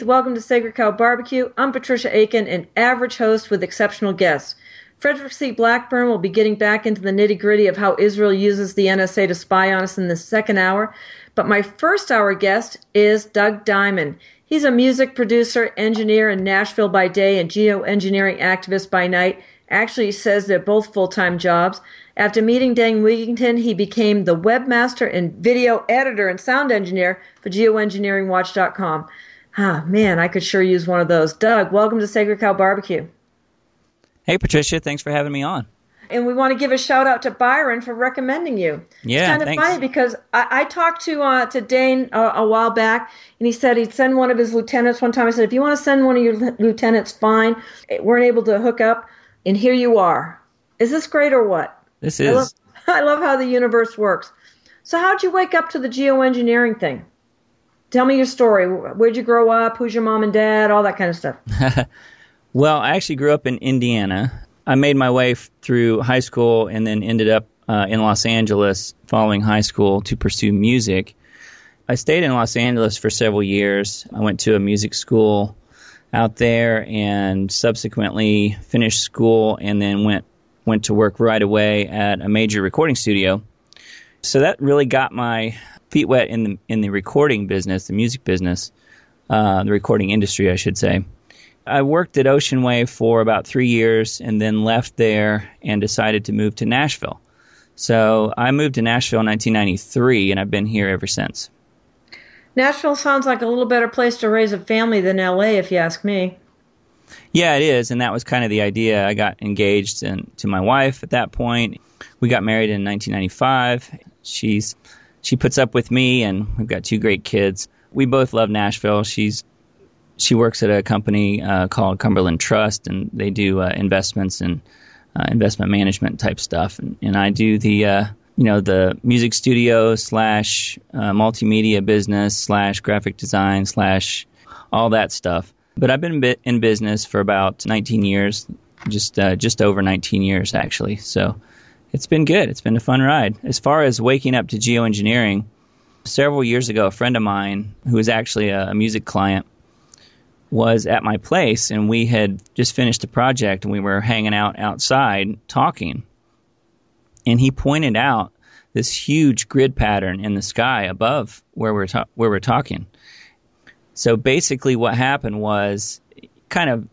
Welcome to Sacred Cow Barbecue. I'm Patricia Aiken, an average host with exceptional guests. Frederick C. Blackburn will be getting back into the nitty gritty of how Israel uses the NSA to spy on us in the second hour. But my first hour guest is Doug Diamond. He's a music producer, engineer in Nashville by day, and geoengineering activist by night. Actually, he says they're both full time jobs. After meeting Dane Wigington, he became the webmaster and video editor and sound engineer for geoengineeringwatch.com. Ah, man, I could sure use one of those. Doug, welcome to Sacred Cow Barbecue. Hey, Patricia, thanks for having me on. And we want to give a shout out to Byron for recommending you. Yeah, it's kind of thanks. funny because I, I talked to uh, to Dane uh, a while back, and he said he'd send one of his lieutenants one time. I said, if you want to send one of your lieutenants, fine. We weren't able to hook up, and here you are. Is this great or what? This I is. love, I love how the universe works. So, how'd you wake up to the geoengineering thing? Tell me your story. Where'd you grow up? Who's your mom and dad? All that kind of stuff. well, I actually grew up in Indiana. I made my way f- through high school and then ended up uh, in Los Angeles following high school to pursue music. I stayed in Los Angeles for several years. I went to a music school out there and subsequently finished school and then went went to work right away at a major recording studio. So that really got my feet wet in the in the recording business, the music business, uh, the recording industry, I should say. I worked at Ocean Way for about three years and then left there and decided to move to Nashville. So I moved to Nashville in 1993 and I've been here ever since. Nashville sounds like a little better place to raise a family than LA, if you ask me. Yeah, it is, and that was kind of the idea. I got engaged and, to my wife at that point. We got married in 1995. She's she puts up with me, and we've got two great kids. We both love Nashville. She's she works at a company uh, called Cumberland Trust, and they do uh, investments and uh, investment management type stuff. And, and I do the uh, you know the music studio slash uh, multimedia business slash graphic design slash all that stuff. But I've been in business for about 19 years, just uh, just over 19 years actually. So it's been good. It's been a fun ride. As far as waking up to geoengineering, several years ago, a friend of mine who was actually a, music client was at my place, and we had just finished a project, and we were hanging out outside talking. And he pointed out this huge grid pattern in the sky above where we're ta- where we're talking. So basically, what happened was kind of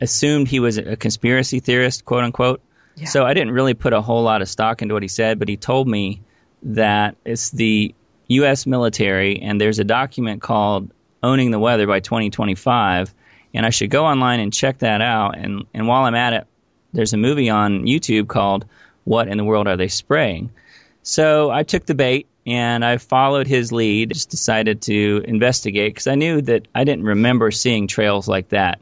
assumed he was a conspiracy theorist, quote unquote. So I didn't really put a whole lot of stock into what he said, but he told me that it's the U.S. military, and there's a document called Owning the Weather by 2025, and I should go online and check that out. And, and while I'm at it, there's a movie on YouTube called What in the World Are They Spraying? So I took the bait and I followed his lead, just decided to investigate because I knew that I didn't remember seeing trails like that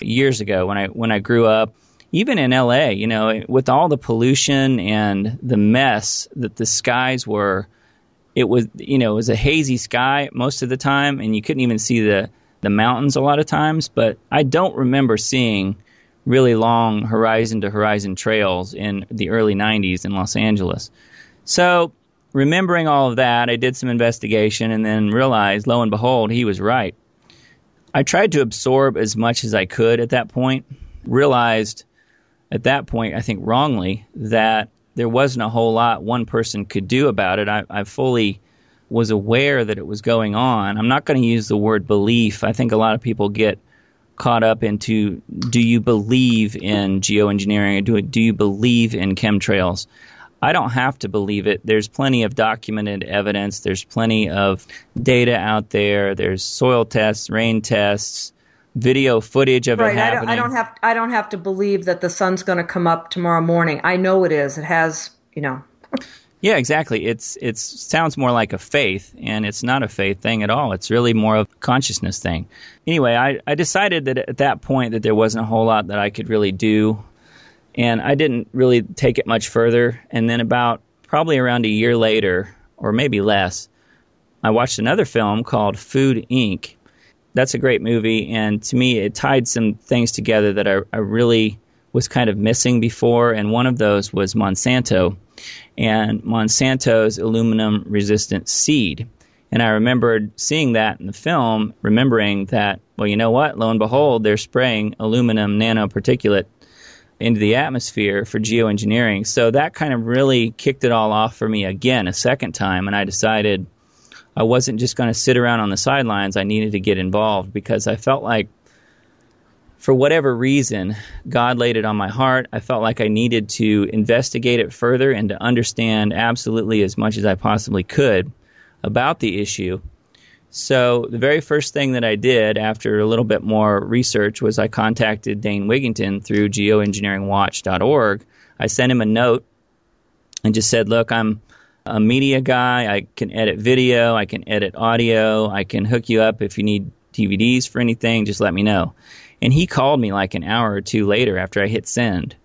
years ago when I when I grew up even in LA, you know, with all the pollution and the mess that the skies were, it was, you know, it was a hazy sky most of the time, and you couldn't even see the, the mountains a lot of times. But I don't remember seeing really long horizon to horizon trails in the early 90s in Los Angeles. So, remembering all of that, I did some investigation and then realized, lo and behold, he was right. I tried to absorb as much as I could at that point, realized at that point, I think wrongly, that there wasn't a whole lot one person could do about it. I, I fully was aware that it was going on. I'm not going to use the word belief. I think a lot of people get caught up into do you believe in geoengineering or do, do you believe in chemtrails? I don't have to believe it. There's plenty of documented evidence. There's plenty of data out there. There's soil tests, rain tests, video footage of right. it happening. I don't, I don't have I don't have to believe that the sun's going to come up tomorrow morning. I know it is. It has, you know. Yeah, exactly. It's it sounds more like a faith, and it's not a faith thing at all. It's really more of a consciousness thing. Anyway, I, I decided that at that point that there wasn't a whole lot that I could really do, and I didn't really take it much further. And then about probably around a year later, or maybe less, I watched another film called Food Inc. That's a great movie, and to me, it tied some things together that I, I really was kind of missing before, and one of those was Monsanto and Monsanto's aluminum resistant seed. And I remembered seeing that in the film, remembering that, well, you know what? Lo and behold, they're spraying aluminum nanoparticulate into the atmosphere for geoengineering. So that kind of really kicked it all off for me again a second time. And I decided I wasn't just going to sit around on the sidelines. I needed to get involved because I felt like for whatever reason, God laid it on my heart. I felt like I needed to investigate it further and to understand absolutely as much as I possibly could about the issue. So, the very first thing that I did after a little bit more research was I contacted Dane Wigington through geoengineeringwatch.org. I sent him a note and just said, Look, I'm a media guy. I can edit video, I can edit audio, I can hook you up if you need DVDs for anything, just let me know. And he called me like an hour or two later after I hit send.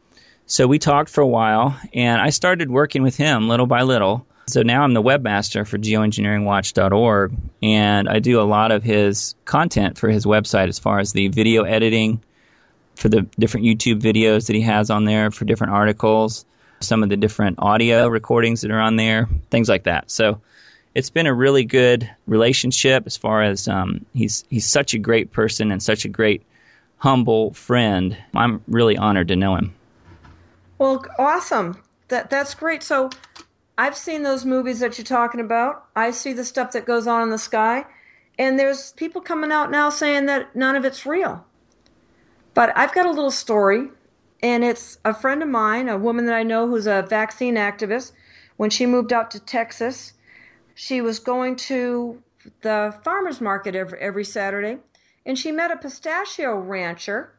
So we talked for a while, and I started working with him little by little. So now I'm the webmaster for geoengineeringwatch.org, and I do a lot of his content for his website as far as the video editing for the different YouTube videos that he has on there for different articles, some of the different audio recordings that are on there, things like that. So it's been a really good relationship as far as um, he's he's such a great person and such a great humble friend. I'm really honored to know him. Well, awesome. That that's great. So I've seen those movies that you're talking about. I see the stuff that goes on in the sky, and there's people coming out now saying that none of it's real. But I've got a little story, and it's a friend of mine, a woman that I know who's a vaccine activist. When she moved out to Texas, she was going to the farmers market every, every Saturday, and she met a pistachio rancher,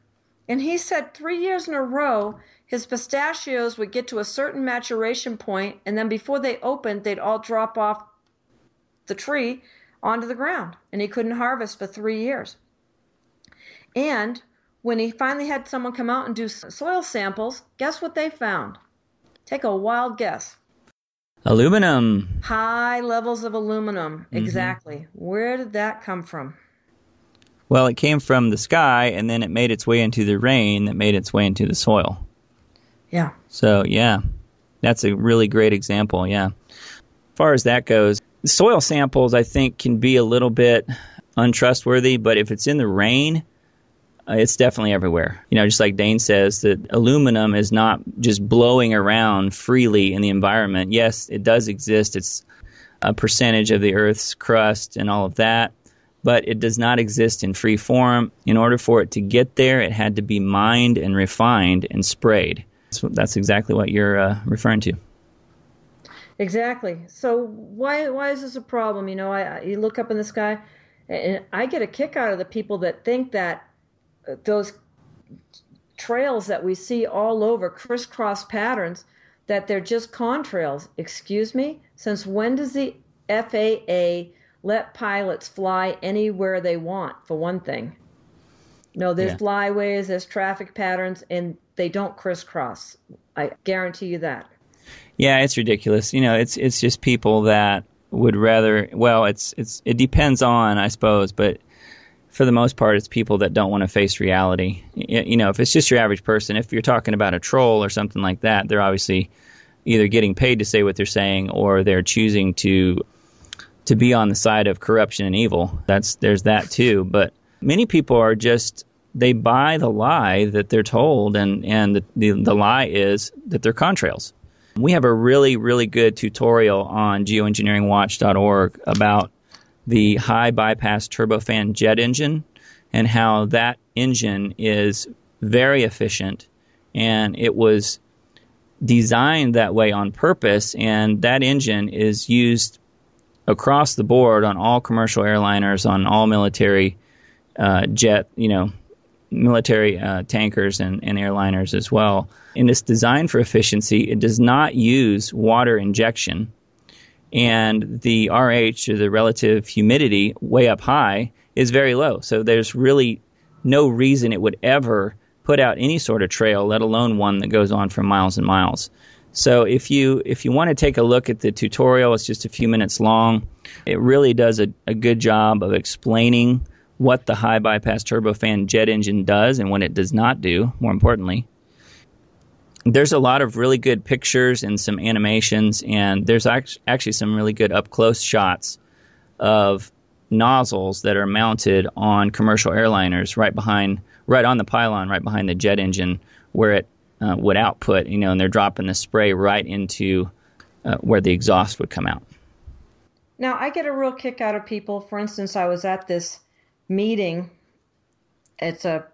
and he said three years in a row his pistachios would get to a certain maturation point, and then before they opened, they'd all drop off the tree onto the ground, and he couldn't harvest for three years. And when he finally had someone come out and do soil samples, guess what they found? Take a wild guess. Aluminum. High levels of aluminum. Mm-hmm. Exactly. Where did that come from? Well, it came from the sky and then it made its way into the rain that made its way into the soil. Yeah. So, yeah, that's a really great example. Yeah. As far as that goes, soil samples, I think, can be a little bit untrustworthy, but if it's in the rain, uh, it's definitely everywhere. You know, just like Dane says, that aluminum is not just blowing around freely in the environment. Yes, it does exist. It's a percentage of the Earth's crust and all of that but it does not exist in free form. In order for it to get there, it had to be mined and refined and sprayed. So that's exactly what you're uh, referring to. Exactly. So why why is this a problem? You know, I, you look up in the sky, and I get a kick out of the people that think that those trails that we see all over crisscross patterns that they're just contrails. Excuse me. Since when does the FAA let pilots fly anywhere they want, for one thing. No, there's yeah. flyways, there's traffic patterns, and they don't crisscross. I guarantee you that. Yeah, it's ridiculous. You know, it's it's just people that would rather. Well, it's it's it depends on, I suppose, but for the most part, it's people that don't want to face reality. You know, if it's just your average person, if you're talking about a troll or something like that, they're obviously either getting paid to say what they're saying or they're choosing to to be on the side of corruption and evil. That's there's that too. But many people are just they buy the lie that they're told, and and the the, the lie is that they're contrails. We have a really really good tutorial on geoengineeringwatch.org about the high bypass turbofan jet engine and how that engine is very efficient and it was designed that way on purpose and that engine is used across the board on all commercial airliners, on all military uh, jet, you know, military uh, tankers and, and airliners as well. And it's designed for efficiency. It does not use water injection. And the RH, or the relative humidity, way up high, is very low. So there's really no reason it would ever put out any sort of trail, let alone one that goes on for miles and miles. So if you if you want to take a look at the tutorial, it's just a few minutes long. It really does a, a good job of explaining what the high bypass turbofan jet engine does and what it does not do, more importantly. There's a lot of really good pictures and some animations, and there's actually some really good up close shots of nozzles that are mounted on commercial airliners right behind, right on the pylon, right behind the jet engine where it uh, would output, you know, and they're dropping the spray right into uh, where the exhaust would come out. Now, I get a real kick out of people. For instance, I was at this meeting. It's a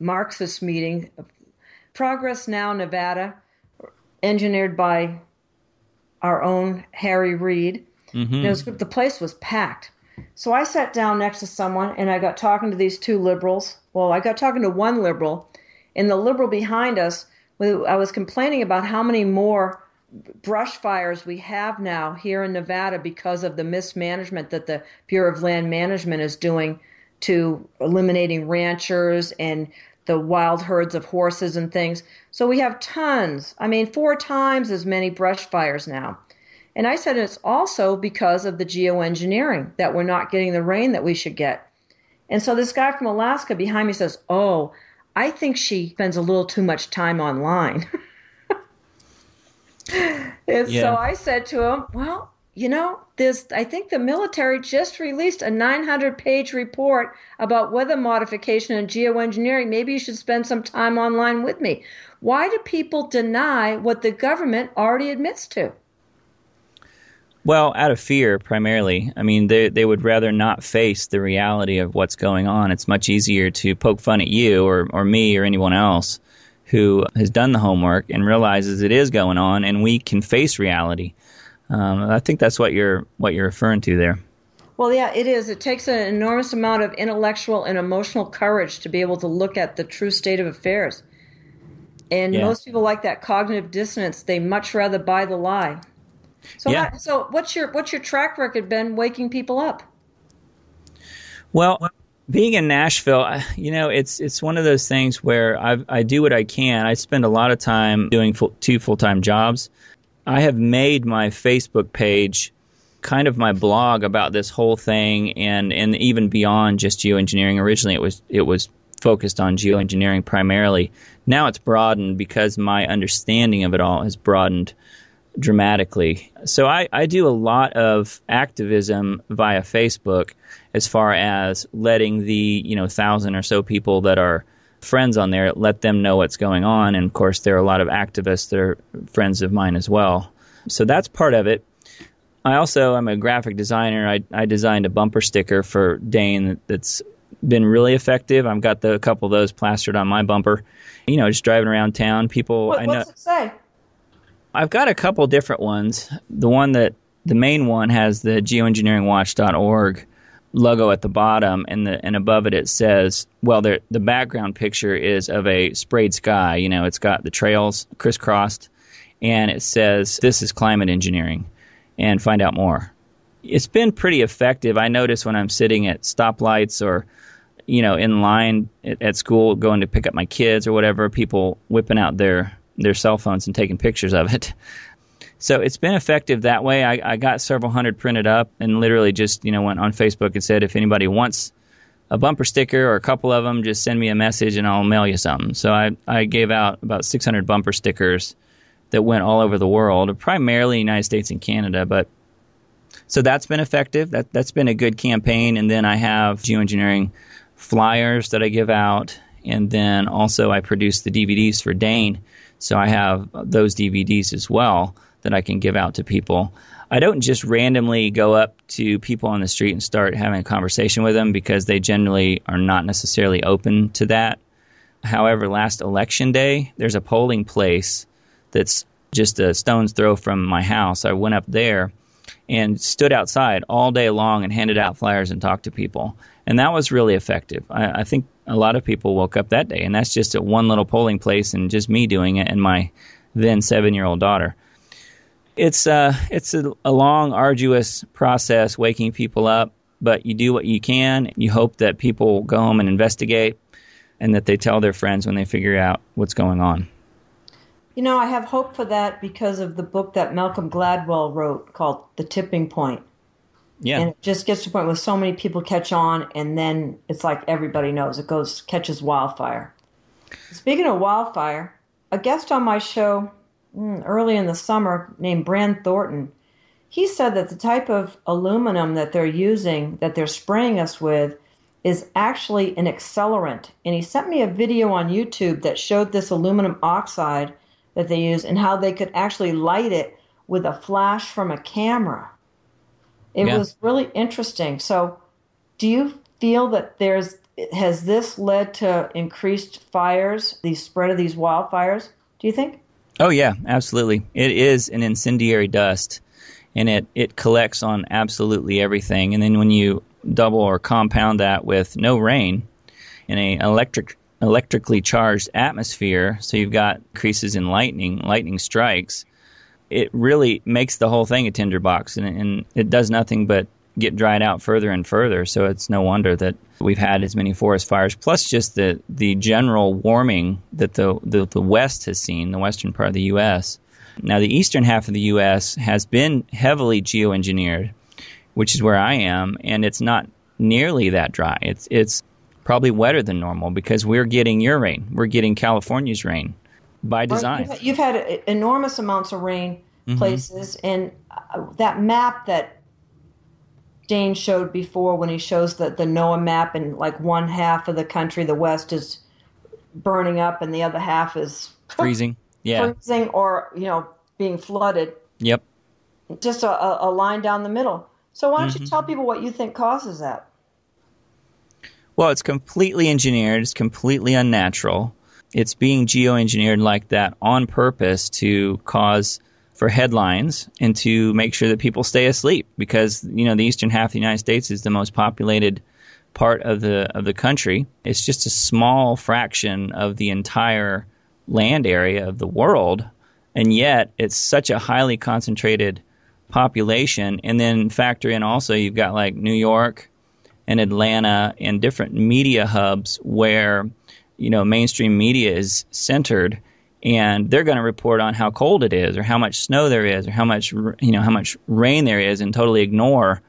Marxist meeting. Progress Now Nevada, engineered by our own Harry Reid. Mm-hmm. Was, the place was packed. So I sat down next to someone and I got talking to these two liberals. Well, I got talking to one liberal, and the liberal behind us, I was complaining about how many more brush fires we have now here in Nevada because of the mismanagement that the Bureau of Land Management is doing to eliminating ranchers and the wild herds of horses and things. So we have tons, I mean, four times as many brush fires now. And I said it's also because of the geoengineering that we're not getting the rain that we should get. And so this guy from Alaska behind me says, Oh, I think she spends a little too much time online. and yeah. so I said to him, Well, you know, this I think the military just released a 900 page report about weather modification and geoengineering. Maybe you should spend some time online with me. Why do people deny what the government already admits to? Well, out of fear, primarily. I mean, they they would rather not face the reality of what's going on. It's much easier to poke fun at you or, or me or anyone else who has done the homework and realizes it is going on, and we can face reality. Um, I think that's what you're what you're referring to there. Well, yeah, it is. It takes an enormous amount of intellectual and emotional courage to be able to look at the true state of affairs. And yeah. most people like that cognitive dissonance. They much rather buy the lie. So, yeah. How, so what's your what's your track record been waking people up? Well, being in Nashville, you know, it's it's one of those things where I I do what I can. I spend a lot of time doing full, two full time jobs. I have made my Facebook page kind of my blog about this whole thing and, and even beyond just geoengineering. Originally it was it was focused on geoengineering primarily. Now it's broadened because my understanding of it all has broadened dramatically. So I, I do a lot of activism via Facebook as far as letting the, you know, thousand or so people that are friends on there, let them know what's going on. And of course, there are a lot of activists that are friends of mine as well. So that's part of it. I also am a graphic designer. I, I designed a bumper sticker for Dane that's been really effective. I've got the, a couple of those plastered on my bumper. You know, just driving around town, people. What, I know, what's it say? I've got a couple different ones. The one that the main one has the geoengineeringwatch.org logo at the bottom, and the and above it it says, well, the the background picture is of a sprayed sky. You know, it's got the trails crisscrossed, and it says, "This is climate engineering," and find out more. It's been pretty effective. I notice when I'm sitting at stoplights or you know in line at, at school going to pick up my kids or whatever, people whipping out their their cell phones and taking pictures of it. So it's been effective that way. I, I got several hundred printed up and literally just, you know, went on Facebook and said, if anybody wants a bumper sticker or a couple of them, just send me a message and I'll mail you something. So I, I gave out about 600 bumper stickers that went all over the world, primarily United States and Canada. But so that's been effective. That that's been a good campaign. And then I have geoengineering flyers that I give out, and then also I produce the DVDs for Dane. So I have those DVDs as well that I can give out to people. I don't just randomly go up to people on the street and start having a conversation with them because they generally are not necessarily open to that. However, last election day, there's a polling place that's just a stone's throw from my house. I went up there and stood outside all day long and handed out flyers and talked to people. And that was really effective. I, I think a lot of people woke up that day, and that's just at one little polling place and just me doing it and my then seven year old daughter. It's uh, it's a, a long, arduous process waking people up, but you do what you can. You hope that people go home and investigate, and that they tell their friends when they figure out what's going on. You know, I have hope for that because of the book that Malcolm Gladwell wrote called The Tipping Point. Yeah. And it just gets to a point where so many people catch on, and then it's like everybody knows it goes catches wildfire. Speaking of wildfire, a guest on my show Mm, early in the summer named Brand Thornton, he said that the type of aluminum that they're using, that they're spraying us with, is actually an accelerant. And he sent me a video on YouTube that showed this aluminum oxide that they use and how they could actually light it with a flash from a camera. It yeah. was really interesting. So, do you feel that there's has this led to increased fires, the spread of these wildfires? Do you think? Oh yeah, absolutely. It is an incendiary dust, and it it collects on absolutely everything. And then when you double or compound that with no rain in a electric electrically charged atmosphere, so you've got increases in lightning, lightning strikes, it really makes the whole thing a tinderbox, and, and it does nothing but get dried out further and further. So it's no wonder that we've had as many forest fires. Plus, just the the general warming that the the, the West has seen, the western part of the U.S. Now, the eastern half of the U.S. has been heavily geoengineered, which is where I am, and it's not nearly that dry. It's it's probably wetter than normal because we're getting your rain. We're getting California's rain by design. Well, you've, had, you've, had, enormous amounts of rain mm-hmm. places, and uh, that map that Dane showed before when he shows the, the NOAA map, and like one half of the country, the West, is burning up, and the other half is freezing. Yeah, freezing or you know being flooded. Yep. Just a, a line down the middle. So why don't mm-hmm. you tell people what you think causes that? Well, it's completely engineered. It's completely unnatural. It's being geoengineered like that on purpose to cause for headlines and to make sure that people stay asleep because you know the eastern half of the United States is the most populated part of the of the country. It's just a small fraction of the entire land area of the world, and yet it's such a highly concentrated population. And then factor in also you've got like New York, and Atlanta and different media hubs where you know mainstream media is centered and they're going to report on how cold it is or how much snow there is or how much you know how much rain there is and totally ignore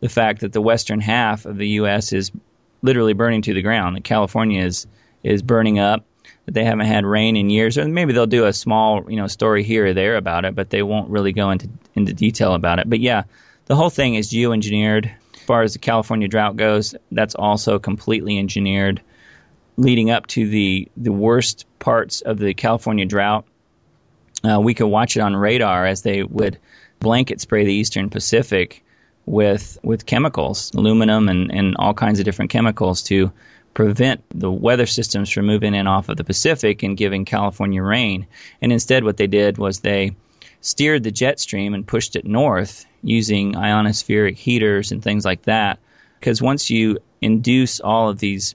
the fact that the western half of the US is literally burning to the ground. That California is is burning up. That they haven't had rain in years. Or maybe they'll do a small you know story here or there about it but they won't really go into into detail about it. But yeah the whole thing is geoengineered. As far as the California drought goes, that's also completely engineered. Leading up to the, the worst parts of the California drought, uh, we could watch it on radar as they would blanket spray the eastern Pacific with with chemicals, aluminum and, and all kinds of different chemicals to prevent the weather systems from moving in off of the Pacific and giving California rain. And instead, what they did was they steered the jet stream and pushed it north using ionospheric heaters and things like that. Because once you induce all of these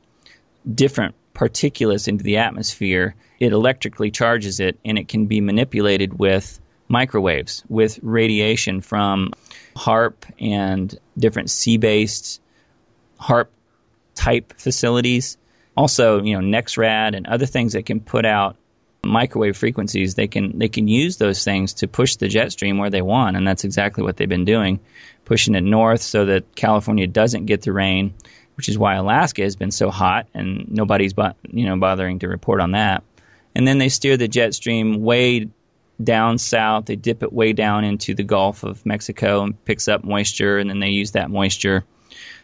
different particulates into the atmosphere, it electrically charges it and it can be manipulated with microwaves, with radiation from HAARP and different sea based HAARP type facilities. Also, you know, NEXRAD and other things that can put out microwave frequencies, they can they can use those things to push the jet stream where they want, and that's exactly what they've been doing, pushing it north so that California doesn't get the rain, which is why Alaska has been so hot, and nobody's you know bothering to report on that. And then they steer the jet stream way down south. They dip it way down into the Gulf of Mexico and picks up moisture, and then they use that moisture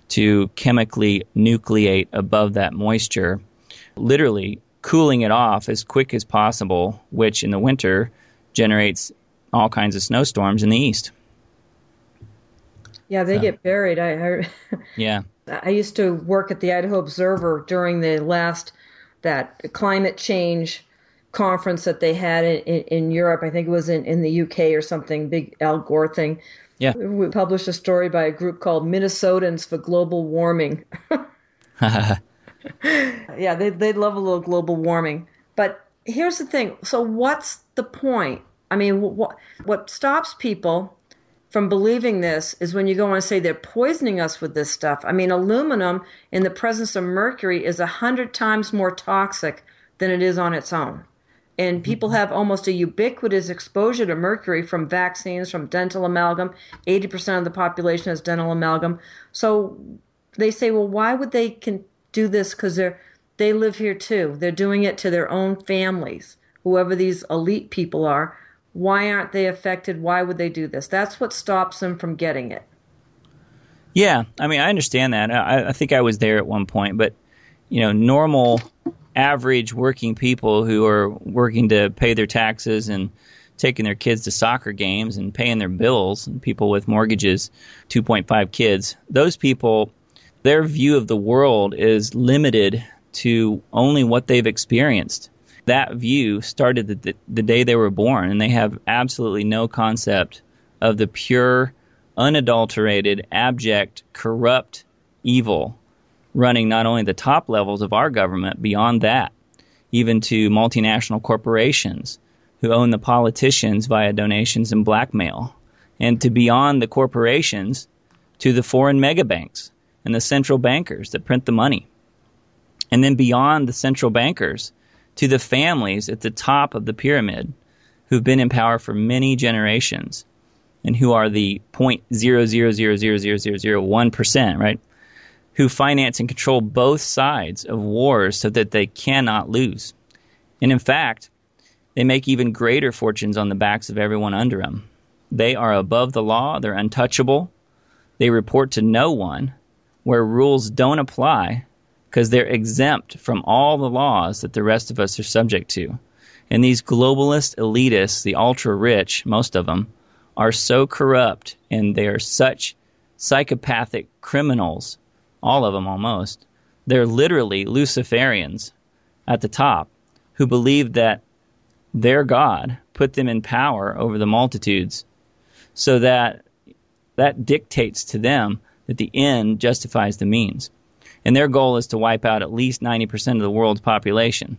to chemically nucleate above that moisture, literally cooling it off as quick as possible, which in the winter generates all kinds of snowstorms in the east. Yeah, they so. get buried. I heard. yeah. I used to work at the Idaho Observer during the last that climate change conference that they had in, in, in Europe. I think it was in, in the UK or something, big Al Gore thing. Yeah. We published a story by a group called Minnesotans for Global Warming. yeah, they they love a little global warming. But here's the thing. So what's the point? I mean, what what stops people from believing this is when you go on and say they're poisoning us with this stuff. I mean, aluminum in the presence of mercury is a hundred times more toxic than it is on its own. And people mm-hmm. have almost a ubiquitous exposure to mercury from vaccines, from dental amalgam. 80% of the population has dental amalgam. So they say, well, why would they can do this? Because they're they live here too. They're doing it to their own families, whoever these elite people are. Why aren't they affected? Why would they do this? That's what stops them from getting it. Yeah, I mean, I understand that. I, I think I was there at one point, but you know, normal, average working people who are working to pay their taxes and taking their kids to soccer games and paying their bills, and people with mortgages, 2.5 kids, those people, their view of the world is limited to only what they've experienced that view started the, the day they were born, and they have absolutely no concept of the pure, unadulterated, abject, corrupt evil running not only the top levels of our government, beyond that, even to multinational corporations who own the politicians via donations and blackmail, and to beyond the corporations to the foreign megabanks and the central bankers that print the money. And then beyond the central bankers to the families at the top of the pyramid who've been in power for many generations and who are the 0.0000001%, right? Who finance and control both sides of wars so that they cannot lose. And in fact, they make even greater fortunes on the backs of everyone under them. They are above the law, they're untouchable, they report to no one, where rules don't apply, because they're exempt from all the laws that the rest of us are subject to. And these globalist elitists, the ultra rich, most of them, are so corrupt and they are such psychopathic criminals, all of them almost. They're literally Luciferians at the top who believe that their God put them in power over the multitudes so that that dictates to them that the end justifies the means and their goal is to wipe out at least 90% of the world's population.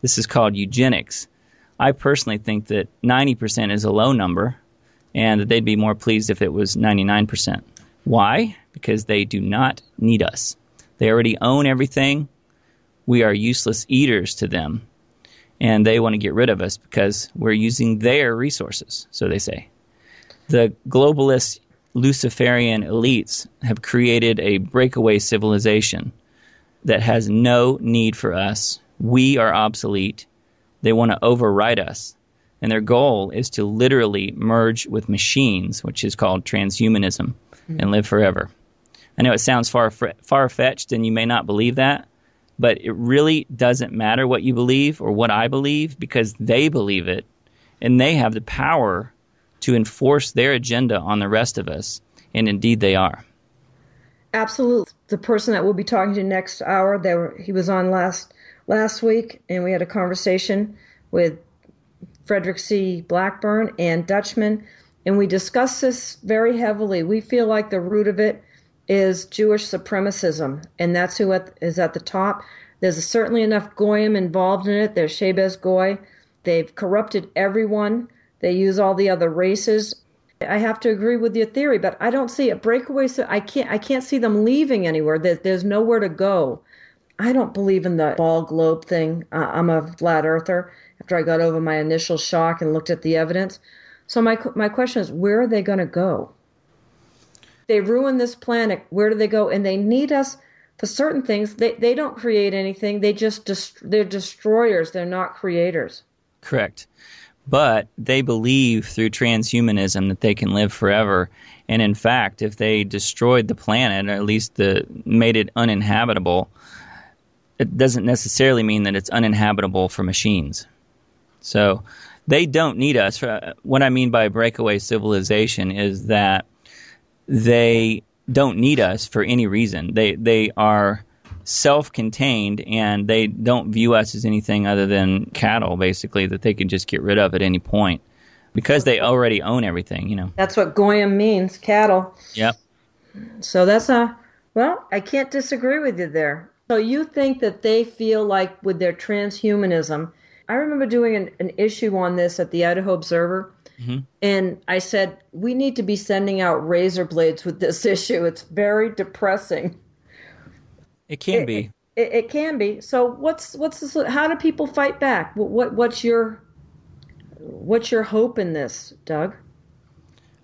This is called eugenics. I personally think that 90% is a low number and that they'd be more pleased if it was 99%. Why? Because they do not need us. They already own everything. We are useless eaters to them. And they want to get rid of us because we're using their resources, so they say. The globalists Luciferian elites have created a breakaway civilization that has no need for us. We are obsolete. They want to override us. And their goal is to literally merge with machines, which is called transhumanism, mm-hmm. and live forever. I know it sounds far far fetched, and you may not believe that, but it really doesn't matter what you believe or what I believe because they believe it, and they have the power to enforce their agenda on the rest of us, and indeed they are. Absolutely. The person that we'll be talking to next hour, there he was on last last week, and we had a conversation with Frederick C. Blackburn and Dutchman, and we discussed this very heavily. We feel like the root of it is Jewish supremacism, and that's who is at the top. There's certainly enough goyim involved in it. There's Shabbos goy. They've corrupted everyone. They use all the other races. I have to agree with your theory, but I don't see it. Breakaway, so I can't. I can't see them leaving anywhere. There's, there's nowhere to go. I don't believe in the ball globe thing. Uh, I'm a flat earther. After I got over my initial shock and looked at the evidence, so my my question is, where are they going to go? They ruin this planet. Where do they go? And they need us for certain things. They they don't create anything. They just dest- they're destroyers. They're not creators. Correct but they believe through transhumanism that they can live forever. And in fact, if they destroyed the planet, or at least the, made it uninhabitable, it doesn't necessarily mean that it's uninhabitable for machines. So they don't need us. Uh, what I mean by breakaway civilization is that they don't need us for any reason. They they are self-contained and they don't view us as anything other than cattle basically that they can just get rid of at any point because they already own everything. You know. That's what goyim means, cattle. Yep. So that's a well, I can't disagree with you there. So you think that they feel like with their transhumanism? I remember doing an, an issue on this at the Idaho Observer, mm-hmm. and I said we need to be sending out razor blades with this issue. It's very depressing. It can it, be. It, it, can be. So what's what's this, how do people fight back? What what's your what's your hope in this, Doug?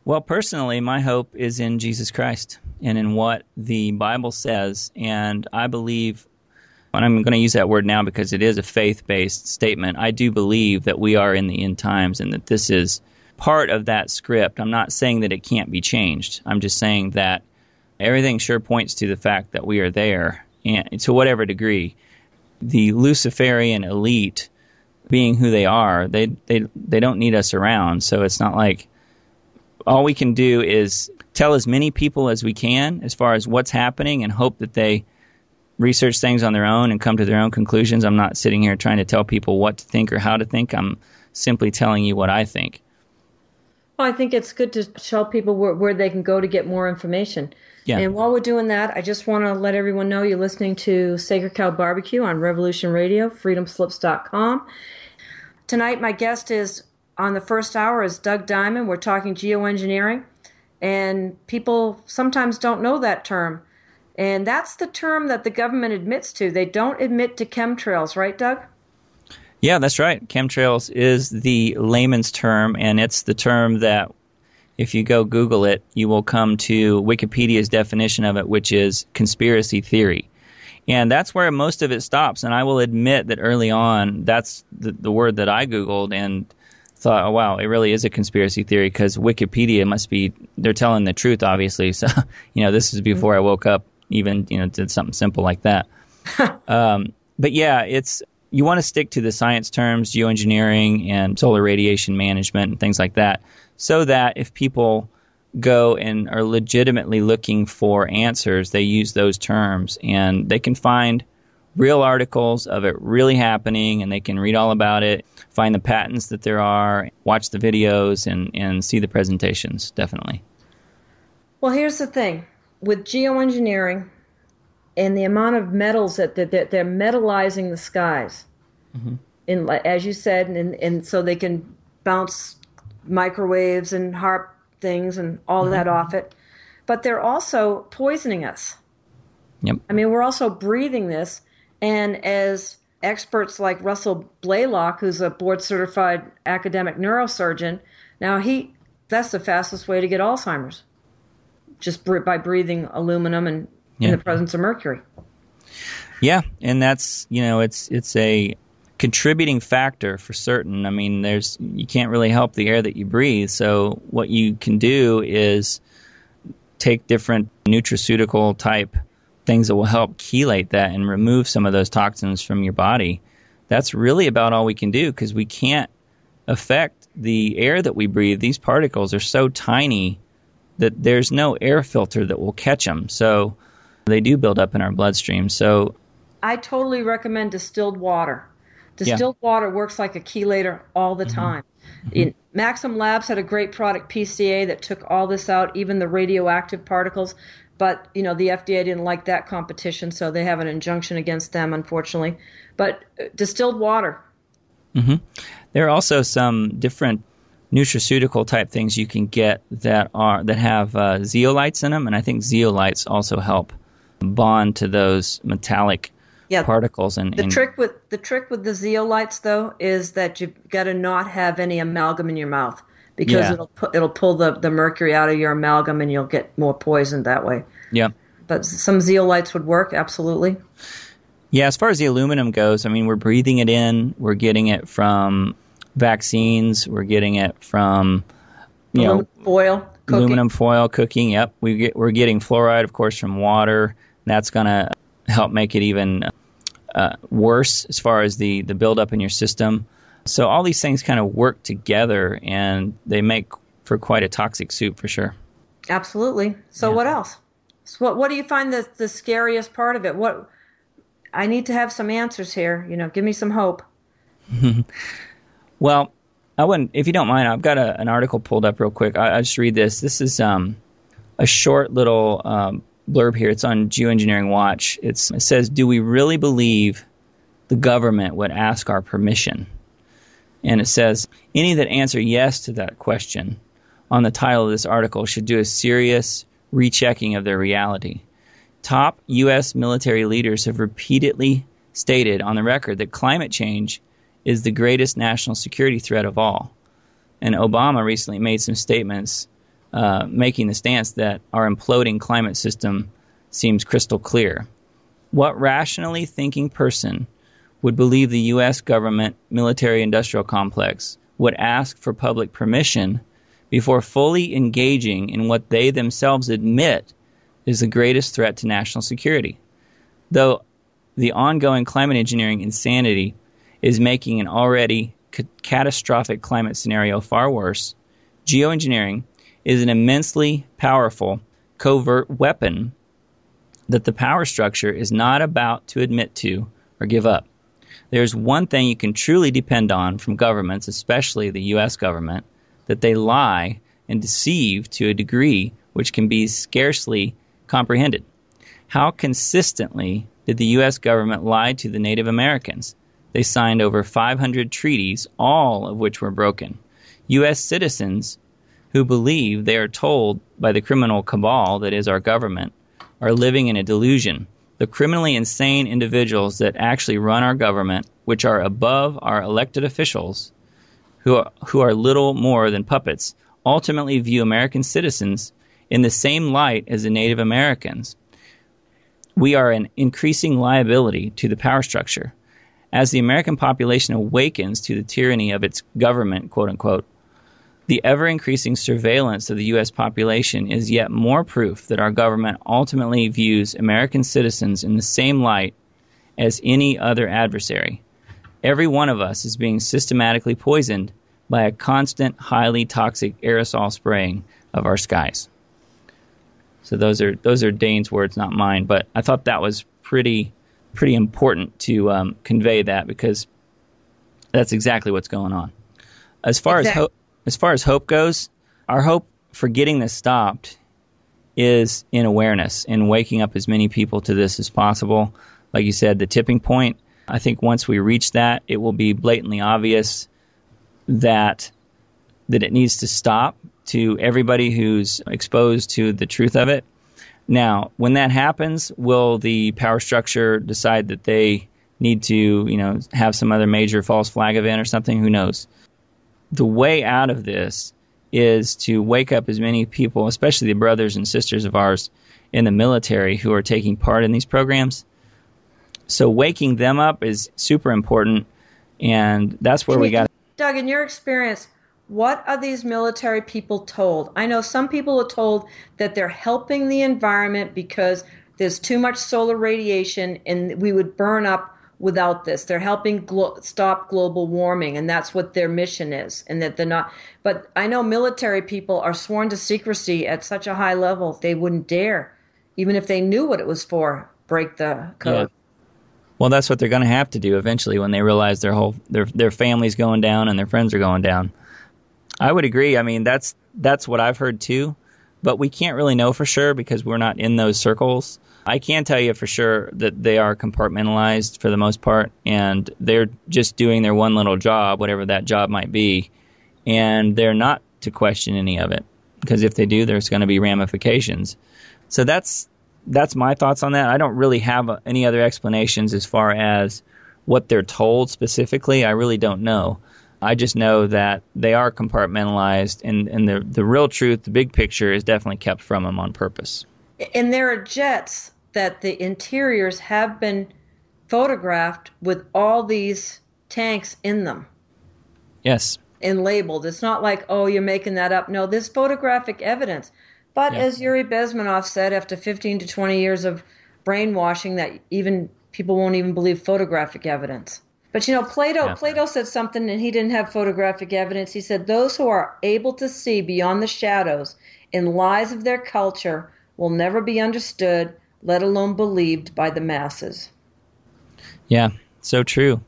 Well, personally, my hope is in Jesus Christ and in what the Bible says. And I believe, and I'm going to use that word now because it is a faith based statement. I do believe that we are in the end times and that this is part of that script. I'm not saying that it can't be changed. I'm just saying that everything sure points to the fact that we are there, and to whatever degree. The Luciferian elite, being who they are, they they they don't need us around. So it's not like all we can do is tell as many people as we can as far as what's happening and hope that they research things on their own and come to their own conclusions. I'm not sitting here trying to tell people what to think or how to think. I'm simply telling you what I think. Well, I think it's good to tell people where, where they can go to get more information. Yeah. And while we're doing that, I just want to let everyone know you're listening to Sacred Cow Barbecue on Revolution Radio, freedomslips.com. Tonight, my guest is on the first hour is Doug Diamond. We're talking geoengineering and people sometimes don't know that term. And that's the term that the government admits to. They don't admit to chemtrails, right, Doug? Yeah, that's right. Chemtrails is the layman's term, and it's the term that if you go Google it, you will come to Wikipedia's definition of it, which is conspiracy theory. And that's where most of it stops. And I will admit that early on, that's the, the word that I Googled, and thought, oh wow, it really is a conspiracy theory because Wikipedia must be they're telling the truth, obviously. So you know, this is before I woke up, even you know, did something simple like that. um, but yeah, it's you want to stick to the science terms, geoengineering and solar radiation management and things like that, so that if people go and are legitimately looking for answers, they use those terms and they can find real articles of it really happening and they can read all about it, find the patents that there are, watch the videos, and, and see the presentations, definitely. Well, here's the thing with geoengineering and the amount of metals that, that, that they're metallizing the skies, mm-hmm. in, as you said, and, and so they can bounce microwaves and HAARP things and all mm-hmm. that off it. But they're also poisoning us. Yep. I mean, we're also breathing this and as experts like Russell Blaylock, who's a board certified academic neurosurgeon, now he that's the fastest way to get Alzheimer's, just by breathing aluminum and yeah. in the presence of mercury. Yeah, and that's you know it's it's a contributing factor for certain. I mean, there's you can't really help the air that you breathe. So what you can do is take different nutraceutical type things that will help chelate that and remove some of those toxins from your body. That's really about all we can do because we can't affect the air that we breathe. These particles are so tiny that there's no air filter that will catch them. So they do build up in our bloodstream. So I totally recommend distilled water. Distilled yeah. water works like a chelator all the mm-hmm. time. Mm-hmm. Maxam Labs had a great product, PCA, that took all this out, even the radioactive particles. But you know the FDA didn't like that competition, so they have an injunction against them, unfortunately. But uh, distilled water. Mm-hmm. There are also some different nutraceutical type things you can get that are that have uh, zeolites in them, and I think zeolites also help bond to those metallic yeah, particles. And the and, trick with the trick with the zeolites though is that you've got to not have any amalgam in your mouth because yeah. it'll pu- it'll pull the, the mercury out of your amalgam and you'll get more poisoned that way. Yeah. But some zeolites would work absolutely. Yeah, as far as the aluminum goes, I mean, we're breathing it in. We're getting it from vaccines. We're getting it from you aluminum know foil, cooking. aluminum foil cooking. Yep, we get we're getting fluoride, of course, from water. That's going to help make it even uh, worse as far as the the buildup in your system. So all these things kind of work together and they make for quite a toxic soup for sure. Absolutely. So yeah. what else? So what what do you find the the scariest part of it? What I need to have some answers here, you know, give me some hope. well, I wouldn't, if you don't mind, I've got a, an article pulled up real quick. I, will just read this. This is um, a short little um, blurb here. It's on Geoengineering Watch. It's, it says, Do we really believe the government would ask our permission? And it says, Any that answer yes to that question on the title of this article should do a serious rechecking of their reality. Top U.S. military leaders have repeatedly stated on the record that climate change is the greatest national security threat of all. And Obama recently made some statements uh, making the stance that our imploding climate system seems crystal clear. What rationally thinking person would believe the U.S. government military industrial complex would ask for public permission before fully engaging in what they themselves admit is the greatest threat to national security? Though the ongoing climate engineering insanity is making an already ca- catastrophic climate scenario far worse, geoengineering is an immensely powerful covert weapon that the power structure is not about to admit to or give up. There's one thing you can truly depend on from governments, especially the US government, that they lie and deceive to a degree which can be scarcely comprehended. How consistently did the U.S. government lie to the Native Americans? They signed over 500 treaties, all of which were broken. U.S. citizens who believe they are told by the criminal cabal that is our government are living in a delusion. The criminally insane individuals that actually run our government, which are above our elected officials, who are, who are little more than puppets, ultimately view American citizens in the same light as the Native Americans. We are an increasing liability to the power structure. As the American population awakens to the tyranny of its government, quote unquote, the ever increasing surveillance of the U.S. population is yet more proof that our government ultimately views American citizens in the same light as any other adversary. Every one of us is being systematically poisoned by a constant, highly toxic aerosol spraying of our skies. So those are those are Dane's words, not mine. But I thought that was pretty pretty important to um, convey that because that's exactly what's going on. As far exactly. as hope, as far as hope goes, our hope for getting this stopped is in awareness and waking up as many people to this as possible. Like you said, the tipping point. I think once we reach that, it will be blatantly obvious that that it needs to stop to everybody who's exposed to the truth of it. Now, when that happens, will the power structure decide that they need to, you know, have some other major false flag event or something? Who knows? The way out of this is to wake up as many people, especially the brothers and sisters of ours in the military who are taking part in these programs. So waking them up is super important, and that's where we got. Doug, in your experience, what are these military people told? I know some people are told that they're helping the environment because there's too much solar radiation and we would burn up without this. They're helping glo- stop global warming, and that's what their mission is. And that they're not. But I know military people are sworn to secrecy at such a high level they wouldn't dare, even if they knew what it was for, break the code. Yeah. Well, that's what they're going to have to do eventually when they realize their whole their their family's going down and their friends are going down. I would agree. I mean, that's that's what I've heard too, but we can't really know for sure because we're not in those circles. I can tell you for sure that they are compartmentalized for the most part, and they're just doing their one little job, whatever that job might be, and they're not to question any of it because if they do, there's going to be ramifications. So that's that's my thoughts on that. I don't really have uh, any other explanations as far as what they're told specifically. I really don't know. I just know that they are compartmentalized, and, and the, the real truth, the big picture, is definitely kept from them on purpose. And there are jets that the interiors have been photographed with all these tanks in them. Yes. And labeled. It's not like, oh, you're making that up. No, there's photographic evidence. But yeah. as Yuri Bezmenov said, after 15 to 20 years of brainwashing, that even people won't even believe photographic evidence. But you know, Plato yeah. Plato said something and he didn't have photographic evidence. He said those who are able to see beyond the shadows in lies of their culture will never be understood, let alone believed by the masses. Yeah, so true.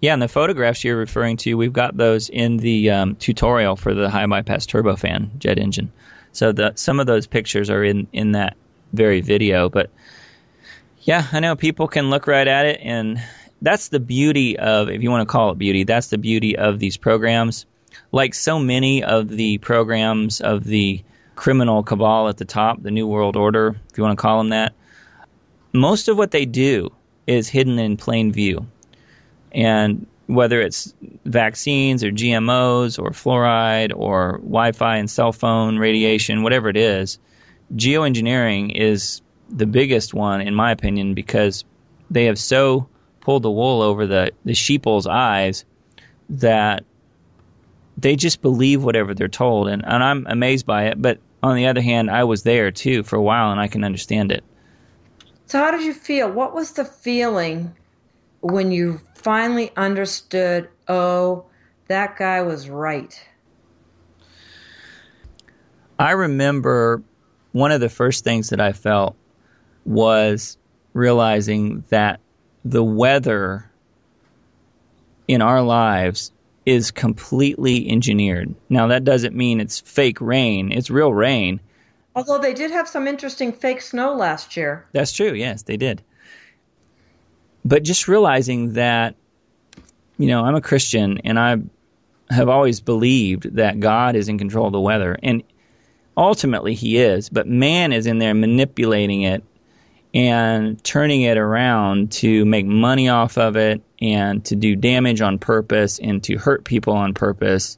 Yeah, and the photographs you're referring to, we've got those in the um, tutorial for the high bypass turbofan jet engine. So the, some of those pictures are in, in that very video. But yeah, I know people can look right at it, and that's the beauty of, if you want to call it beauty, that's the beauty of these programs. Like so many of the programs of the criminal cabal at the top, the New World Order, if you want to call them that, most of what they do is hidden in plain view and whether it's vaccines or GMOs or fluoride or Wi Fi and cell phone radiation, whatever it is, geoengineering is the biggest one, in my opinion, because they have so pulled the wool over the, the sheeple's eyes that they just believe whatever they're told. And, and I'm amazed by it. But on the other hand, I was there too for a while and I can understand it. So, how did you feel? What was the feeling when you finally understood oh, that guy was right? I remember one of the first things that I felt was realizing that the weather in our lives is completely engineered. Now, that doesn't mean it's fake rain, it's real rain. Although they did have some interesting fake snow last year. That's true, yes, they did but just realizing that, you know, I'm a Christian and I have always believed that God is in control of the weather. And ultimately, He is, but man is in there manipulating it and turning it around to make money off of it and to do damage on purpose and to hurt people on purpose.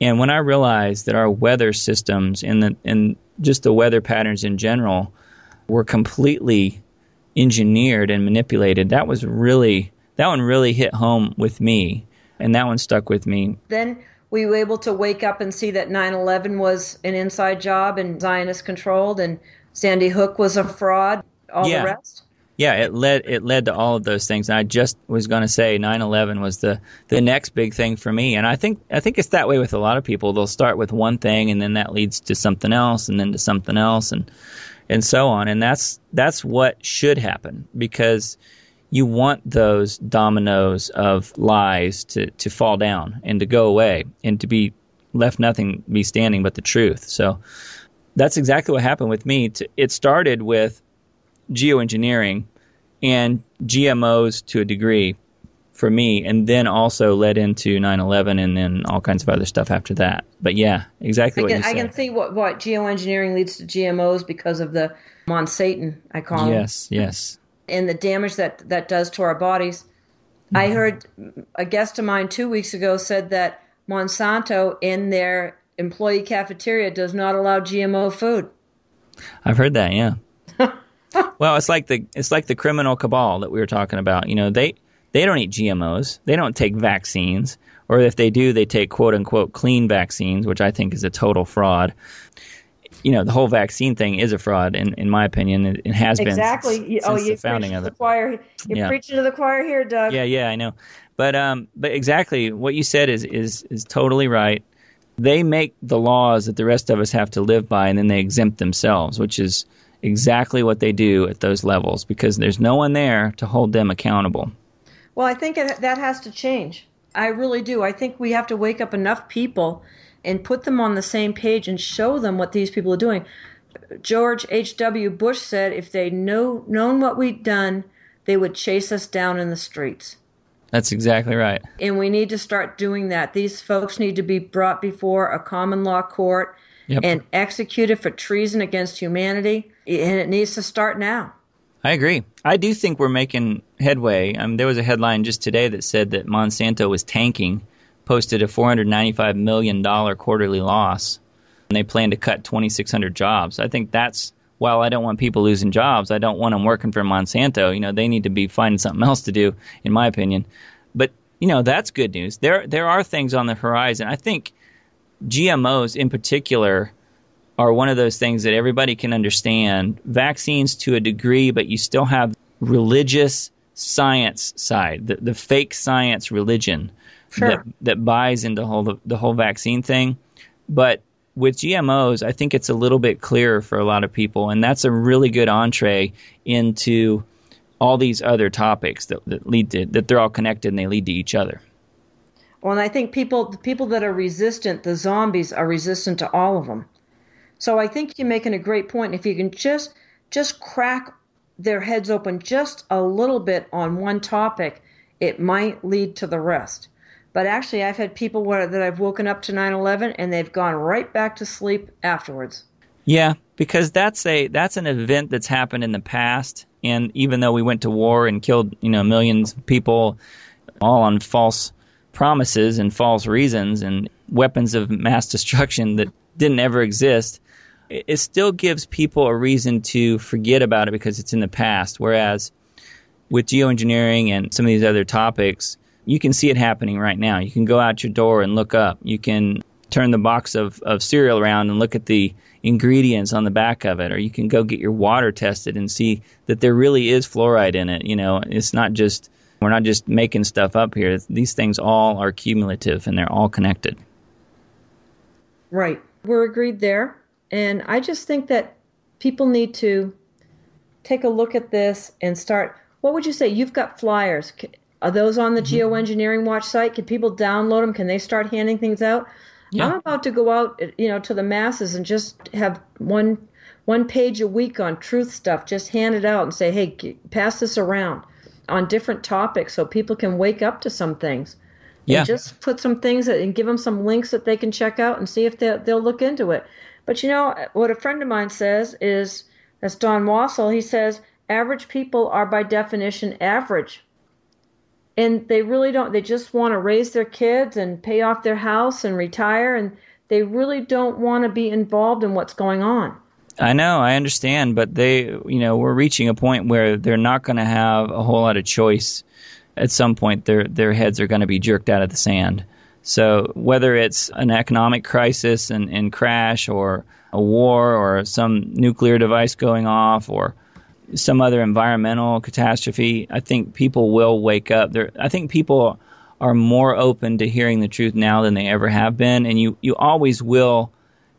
And when I realized that our weather systems and the and just the weather patterns in general were completely engineered and manipulated, that was really that one really hit home with me, and that one stuck with me. Then we were able to wake up and see that 9/11 was an inside job and Zionist controlled, and Sandy Hook was a fraud. All yeah. the rest. Yeah, it led it led to all of those things. And I just was going to say 9/11 was the the next big thing for me, and I think I think it's that way with a lot of people. They'll start with one thing, and then that leads to something else, and then to something else, and and so on. And that's that's what should happen because you want those dominoes of lies to, to fall down and to go away and to be left nothing be standing but the truth. So that's exactly what happened with me. It started with geoengineering and GMOs to a degree for me, and then also led into 9/11, and then all kinds of other stuff after that. But yeah, exactly I what can, you said. I can see what what geoengineering leads to GMOs because of the Monsanto, I call them. Yes, yes. And the damage that that does to our bodies. Mm-hmm. I heard a guest of mine two weeks ago said that Monsanto in their employee cafeteria does not allow GMO food. I've heard that, yeah. well, it's like the it's like the criminal cabal that we were talking about. You know, they they don't eat GMOs. They don't take vaccines. Or if they do, they take quote unquote clean vaccines, which I think is a total fraud. You know, the whole vaccine thing is a fraud, in, in my opinion. It, it has exactly. been since, oh, you the founding of the choir. You're yeah. preaching to the choir here, Doug. Yeah, yeah, I know. But um, but exactly what you said is is is totally right. They make the laws that the rest of us have to live by, and then they exempt themselves, which is exactly what they do at those levels because there's no one there to hold them accountable. Well, I think that has to change. I really do. I think we have to wake up enough people and put them on the same page and show them what these people are doing. George H.W. Bush said if they'd know, known what we'd done, they would chase us down in the streets. That's exactly right. And we need to start doing that. These folks need to be brought before a common law court yep. and executed for treason against humanity. And it needs to start now. I agree. I do think we're making headway. Um, there was a headline just today that said that Monsanto was tanking, posted a $495 million quarterly loss, and they plan to cut 2,600 jobs. I think that's, while I don't want people losing jobs, I don't want them working for Monsanto. You know, they need to be finding something else to do, in my opinion. But, you know, that's good news. There, there are things on the horizon. I think GMOs in particular are one of those things that everybody can understand. Vaccines to a degree, but you still have religious science side, the, the fake science religion sure. that, that buys into whole, the, the whole vaccine thing. But with GMOs, I think it's a little bit clearer for a lot of people, and that's a really good entree into all these other topics that, that lead to that they're all connected and they lead to each other. Well, and I think people the people that are resistant, the zombies are resistant to all of them. So I think you're making a great point. If you can just just crack their heads open just a little bit on one topic, it might lead to the rest. But actually, I've had people where, that I've woken up to 9/11 and they've gone right back to sleep afterwards. Yeah, because that's a that's an event that's happened in the past, and even though we went to war and killed you know millions of people, all on false promises and false reasons and weapons of mass destruction that didn't ever exist, it still gives people a reason to forget about it because it's in the past. Whereas with geoengineering and some of these other topics, you can see it happening right now. You can go out your door and look up. You can turn the box of, of cereal around and look at the ingredients on the back of it, or you can go get your water tested and see that there really is fluoride in it. You know, it's not just we're not just making stuff up here. These things all are cumulative and they're all connected. Right. We're agreed there. And I just think that people need to take a look at this and start. What would you say? You've got flyers. Are those on the mm-hmm. Geoengineering Watch site? Can people download them? Can they start handing things out? Yeah. I'm about to go out, you know, to the masses and just have one one page a week on truth stuff. Just hand it out and say, "Hey, pass this around." On different topics so people can wake up to some things. Yeah. Just put some things that, and give them some links that they can check out and see if they'll, they'll look into it. But you know, what a friend of mine says is, that's Don Wassell, he says, average people are by definition average. And they really don't, they just want to raise their kids and pay off their house and retire. And they really don't want to be involved in what's going on. I know, I understand, but they, you know, we're reaching a point where they're not going to have a whole lot of choice. At some point, their their heads are going to be jerked out of the sand. So whether it's an economic crisis and, and crash, or a war, or some nuclear device going off, or some other environmental catastrophe, I think people will wake up. There, I think people are more open to hearing the truth now than they ever have been, and you you always will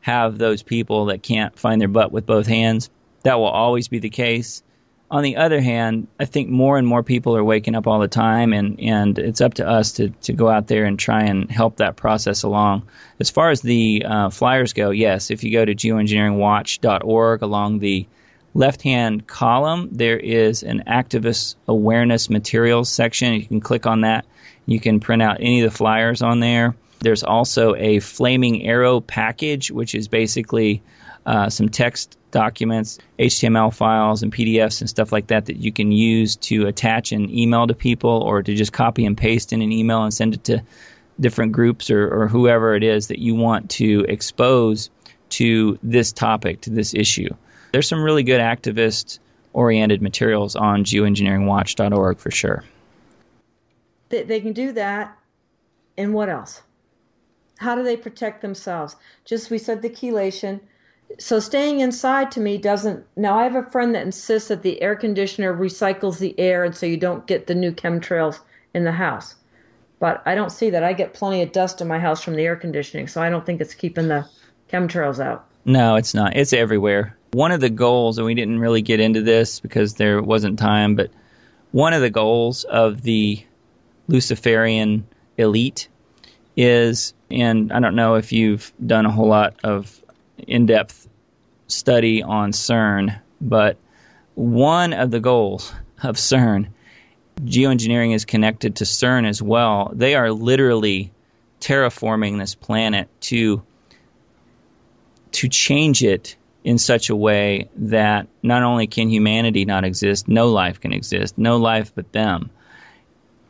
have those people that can't find their butt with both hands. That will always be the case. On the other hand, I think more and more people are waking up all the time, and, and it's up to us to, to go out there and try and help that process along. As far as the uh, flyers go, yes, if you go to geoengineeringwatch.org along the left hand column, there is an activist awareness materials section. You can click on that. You can print out any of the flyers on there. There's also a Flaming Arrow package, which is basically uh, some text documents, HTML files, and PDFs and stuff like that that you can use to attach an email to people or to just copy and paste in an email and send it to different groups or, or whoever it is that you want to expose to this topic, to this issue. There's some really good activist oriented materials on geoengineeringwatch.org for sure. They, they can do that. And what else? How do they protect themselves? Just we said the chelation. So staying inside to me doesn't. Now I have a friend that insists that the air conditioner recycles the air, and so you don't get the new chemtrails in the house. But I don't see that. I get plenty of dust in my house from the air conditioning, so I don't think it's keeping the chemtrails out. No, it's not. It's everywhere. One of the goals, and we didn't really get into this because there wasn't time, but one of the goals of the Luciferian elite is and I don't know if you've done a whole lot of in depth study on CERN, but one of the goals of CERN, geoengineering is connected to CERN as well. They are literally terraforming this planet to to change it in such a way that not only can humanity not exist, no life can exist, no life but them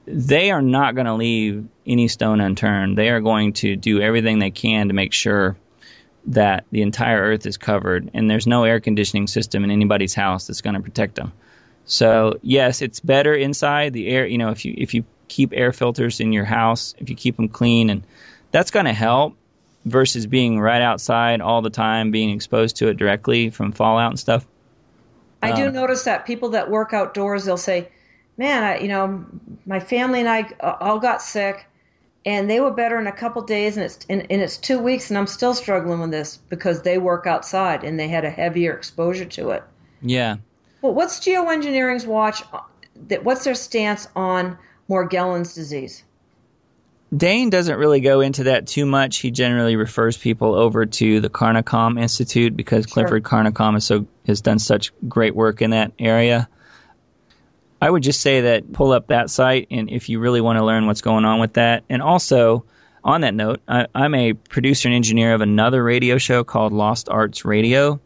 they are not going to leave any stone unturned. They are going to do everything they can to make sure that the entire earth is covered and there's no air conditioning system in anybody's house that's going to protect them. So, yes, it's better inside the air, you know, if you if you keep air filters in your house, if you keep them clean and that's going to help versus being right outside all the time being exposed to it directly from fallout and stuff. I do uh, notice that people that work outdoors they'll say man, I, you know, my family and I uh, all got sick, and they were better in a couple days, and it's and, and it's two weeks, and I'm still struggling with this because they work outside and they had a heavier exposure to it. Yeah. Well, what's geoengineering's watch? Uh, that what's their stance on Morgellons disease? Dane doesn't really go into that too much. He generally refers people over to the Carnicom Institute because Clifford. Carnicom is so has done such great work in that area. I would just say that pull up that site, and if you really want to learn what's going on with that, and also on that note, I, I'm a producer and engineer of another radio show called Lost Arts Radio,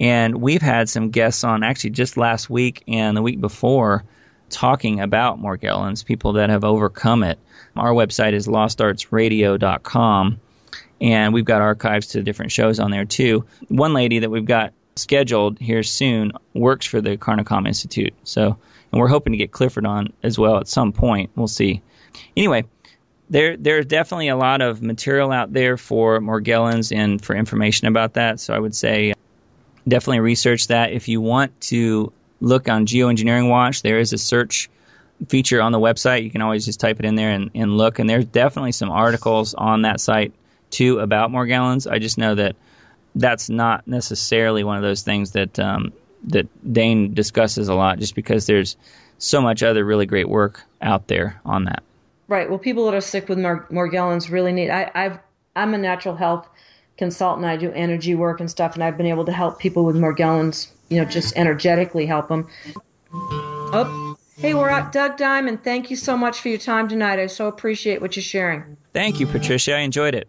and we've had some guests on actually just last week and the week before talking about Morgellons, people that have overcome it. Our website is lostartsradio.com, and we've got archives to different shows on there too. One lady that we've got scheduled here soon works for the Carnicom Institute, so and we're hoping to get Clifford on as well at some point. We'll see. Anyway, there there's definitely a lot of material out there for Morgellons and for information about that. So I would say uh, definitely research that. If you want to look on Geoengineering Watch, there is a search feature on the website. You can always just type it in there and, and look. And there's definitely some articles on that site too about Morgellons. I just know that that's not necessarily one of those things that um, that Dane discusses a lot, just because there's so much other really great work out there on that. Right. Well, people that are sick with Mor- Morgellons really need. I, I've I'm a natural health consultant. I do energy work and stuff, and I've been able to help people with Morgellons. You know, just energetically help them. Oh, hey, we're up, Doug Diamond. Thank you so much for your time tonight. I so appreciate what you're sharing. Thank you, Patricia. I enjoyed it.